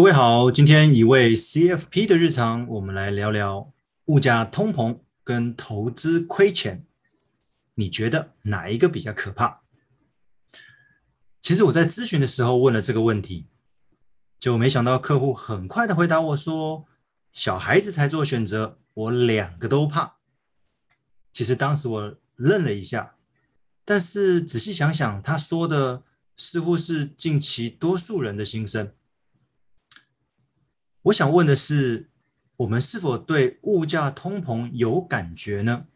各位好，今天一位 CFP 的日常，我们来聊聊物价通膨跟投资亏钱，你觉得哪一个比较可怕？其实我在咨询的时候问了这个问题，就没想到客户很快的回答我说：“小孩子才做选择，我两个都怕。”其实当时我愣了一下，但是仔细想想，他说的似乎是近期多数人的心声。我想问的是，我们是否对物价通膨有感觉呢？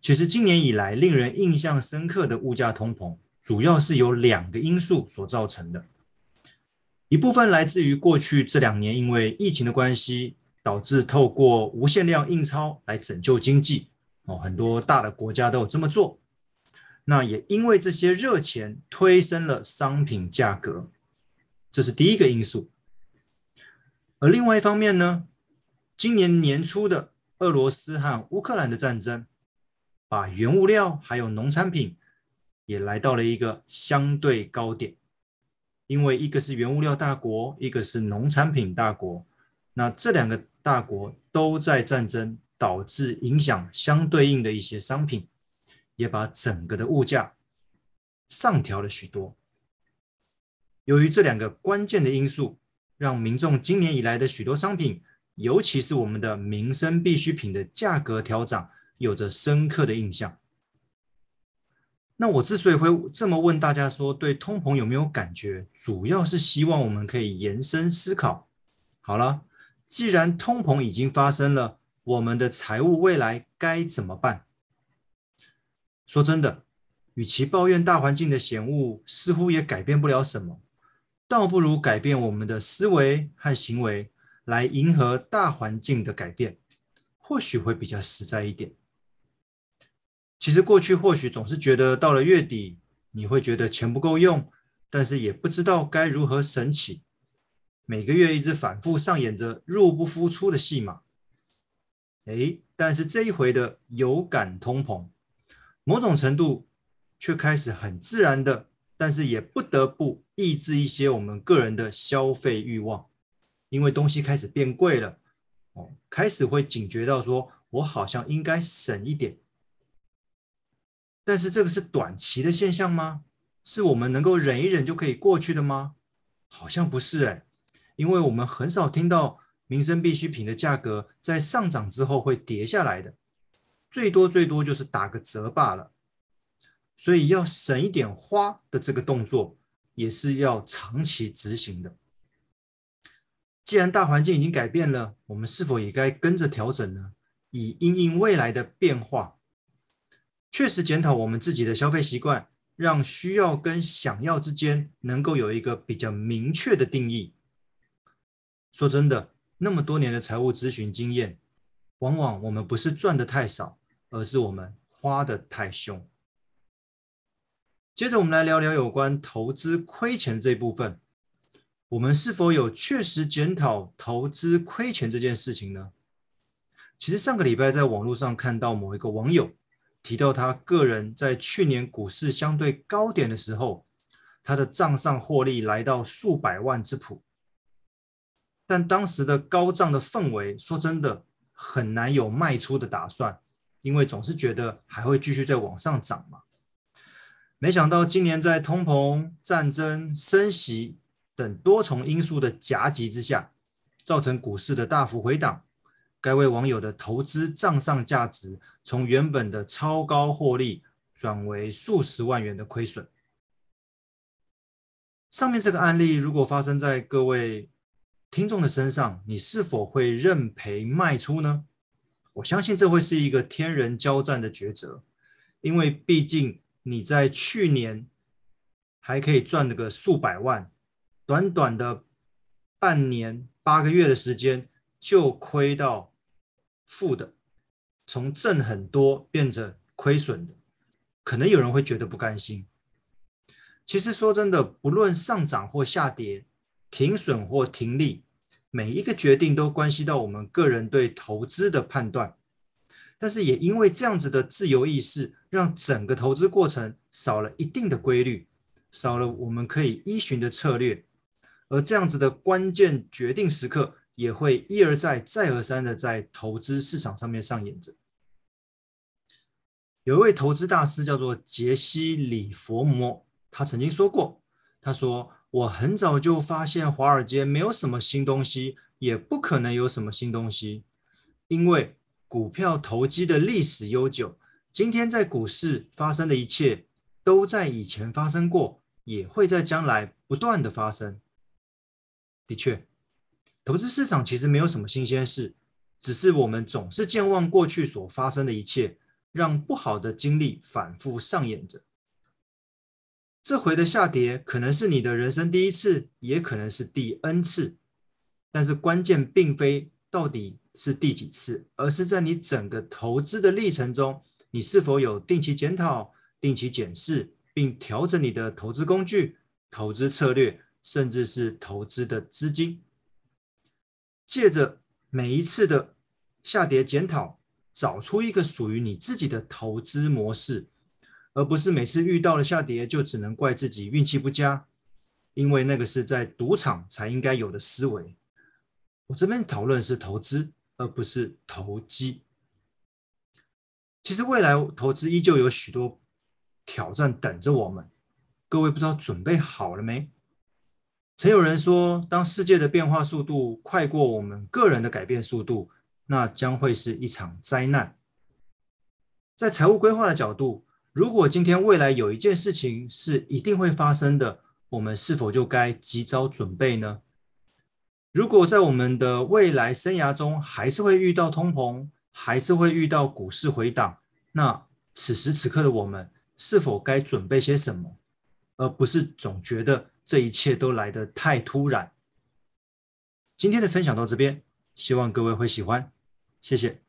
其实今年以来，令人印象深刻的物价通膨，主要是由两个因素所造成的。一部分来自于过去这两年因为疫情的关系，导致透过无限量印钞来拯救经济，哦，很多大的国家都有这么做。那也因为这些热钱推升了商品价格，这是第一个因素。而另外一方面呢，今年年初的俄罗斯和乌克兰的战争，把原物料还有农产品也来到了一个相对高点，因为一个是原物料大国，一个是农产品大国，那这两个大国都在战争，导致影响相对应的一些商品，也把整个的物价上调了许多。由于这两个关键的因素。让民众今年以来的许多商品，尤其是我们的民生必需品的价格调涨，有着深刻的印象。那我之所以会这么问大家说，对通膨有没有感觉，主要是希望我们可以延伸思考。好了，既然通膨已经发生了，我们的财务未来该怎么办？说真的，与其抱怨大环境的险恶，似乎也改变不了什么。倒不如改变我们的思维和行为，来迎合大环境的改变，或许会比较实在一点。其实过去或许总是觉得到了月底，你会觉得钱不够用，但是也不知道该如何省起。每个月一直反复上演着入不敷出的戏码。诶，但是这一回的有感通膨，某种程度却开始很自然的。但是也不得不抑制一些我们个人的消费欲望，因为东西开始变贵了，哦，开始会警觉到说，我好像应该省一点。但是这个是短期的现象吗？是我们能够忍一忍就可以过去的吗？好像不是哎，因为我们很少听到民生必需品的价格在上涨之后会跌下来的，最多最多就是打个折罢了。所以要省一点花的这个动作，也是要长期执行的。既然大环境已经改变了，我们是否也该跟着调整呢？以因应未来的变化，确实检讨我们自己的消费习惯，让需要跟想要之间能够有一个比较明确的定义。说真的，那么多年的财务咨询经验，往往我们不是赚得太少，而是我们花得太凶。接着，我们来聊聊有关投资亏钱这部分。我们是否有确实检讨投资亏钱这件事情呢？其实上个礼拜在网络上看到某一个网友提到，他个人在去年股市相对高点的时候，他的账上获利来到数百万之谱。但当时的高涨的氛围，说真的很难有卖出的打算，因为总是觉得还会继续再往上涨嘛。没想到今年在通膨、战争、升息等多重因素的夹击之下，造成股市的大幅回档。该位网友的投资账上价值从原本的超高获利转为数十万元的亏损。上面这个案例如果发生在各位听众的身上，你是否会认赔卖出呢？我相信这会是一个天人交战的抉择，因为毕竟。你在去年还可以赚了个数百万，短短的半年八个月的时间就亏到负的，从挣很多变成亏损的，可能有人会觉得不甘心。其实说真的，不论上涨或下跌，停损或停利，每一个决定都关系到我们个人对投资的判断。但是也因为这样子的自由意识，让整个投资过程少了一定的规律，少了我们可以依循的策略，而这样子的关键决定时刻，也会一而再、再而三的在投资市场上面上演着。有一位投资大师叫做杰西·里佛摩，他曾经说过：“他说我很早就发现华尔街没有什么新东西，也不可能有什么新东西，因为股票投机的历史悠久。今天在股市发生的一切，都在以前发生过，也会在将来不断的发生。的确，投资市场其实没有什么新鲜事，只是我们总是健忘过去所发生的一切。”让不好的经历反复上演着。这回的下跌可能是你的人生第一次，也可能是第 N 次。但是关键并非到底是第几次，而是在你整个投资的历程中，你是否有定期检讨、定期检视，并调整你的投资工具、投资策略，甚至是投资的资金。借着每一次的下跌检讨。找出一个属于你自己的投资模式，而不是每次遇到了下跌就只能怪自己运气不佳，因为那个是在赌场才应该有的思维。我这边讨论是投资，而不是投机。其实未来投资依旧有许多挑战等着我们，各位不知道准备好了没？曾有人说，当世界的变化速度快过我们个人的改变速度，那将会是一场灾难。在财务规划的角度，如果今天未来有一件事情是一定会发生的，我们是否就该及早准备呢？如果在我们的未来生涯中还是会遇到通膨，还是会遇到股市回档，那此时此刻的我们是否该准备些什么，而不是总觉得这一切都来得太突然？今天的分享到这边，希望各位会喜欢。谢谢。